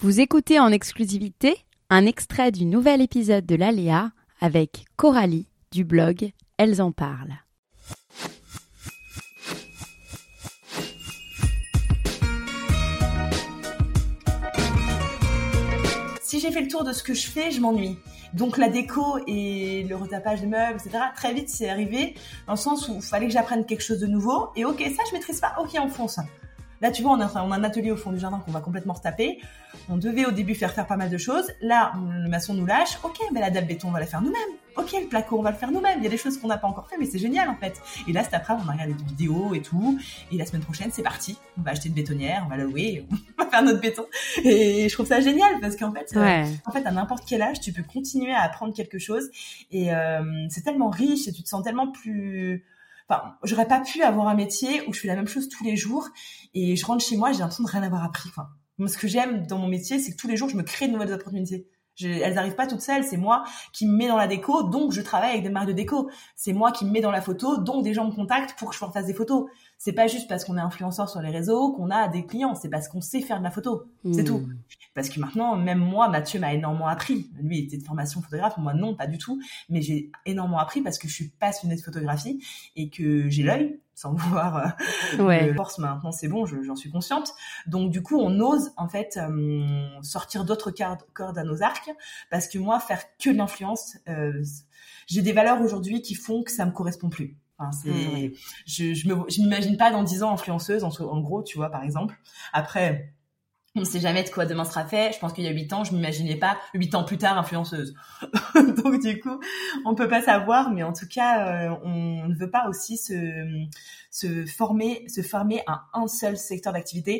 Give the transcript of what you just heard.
Vous écoutez en exclusivité un extrait du nouvel épisode de l'Aléa avec Coralie du blog Elles en parlent. Si j'ai fait le tour de ce que je fais, je m'ennuie. Donc la déco et le retapage des meubles, etc. Très vite, c'est arrivé dans le sens où il fallait que j'apprenne quelque chose de nouveau. Et ok, ça je maîtrise pas. Ok, on fonce. Là, tu vois, on a, on a un atelier au fond du jardin qu'on va complètement retaper. On devait au début faire faire pas mal de choses. Là, le maçon nous lâche. Ok, mais la dalle béton, on va la faire nous-mêmes. Ok, le placo, on va le faire nous-mêmes. Il y a des choses qu'on n'a pas encore fait, mais c'est génial en fait. Et là, cet après, on a regardé des vidéos et tout. Et la semaine prochaine, c'est parti. On va acheter une bétonnière, on va la louer, on va faire notre béton. Et je trouve ça génial parce qu'en fait, euh, en fait, à n'importe quel âge, tu peux continuer à apprendre quelque chose. Et euh, c'est tellement riche et tu te sens tellement plus enfin, j'aurais pas pu avoir un métier où je fais la même chose tous les jours et je rentre chez moi, j'ai l'impression de rien avoir appris. Enfin, moi, ce que j'aime dans mon métier, c'est que tous les jours, je me crée de nouvelles opportunités. Elles n'arrivent pas toutes seules. C'est moi qui me mets dans la déco, donc je travaille avec des marques de déco. C'est moi qui me mets dans la photo, donc des gens me contactent pour que je leur fasse des photos. C'est pas juste parce qu'on est influenceur sur les réseaux qu'on a des clients. C'est parce qu'on sait faire de la photo. C'est tout. Hmm. Parce que maintenant, même moi, Mathieu m'a énormément appris. Lui, il était de formation photographe. Moi, non, pas du tout. Mais j'ai énormément appris parce que je suis passionnée de photographie et que j'ai l'œil sans voir euh, ouais. force maintenant c'est bon j'en suis consciente donc du coup on ose en fait euh, sortir d'autres cordes à nos arcs parce que moi faire que de l'influence euh, j'ai des valeurs aujourd'hui qui font que ça me correspond plus Enfin, mmh. je, je, me, je m'imagine pas dans dix ans influenceuse, en, en gros, tu vois, par exemple. Après, on ne sait jamais de quoi demain sera fait. Je pense qu'il y a huit ans, je m'imaginais pas huit ans plus tard influenceuse. Donc du coup, on peut pas savoir, mais en tout cas, euh, on ne veut pas aussi se, se former, se former à un seul secteur d'activité.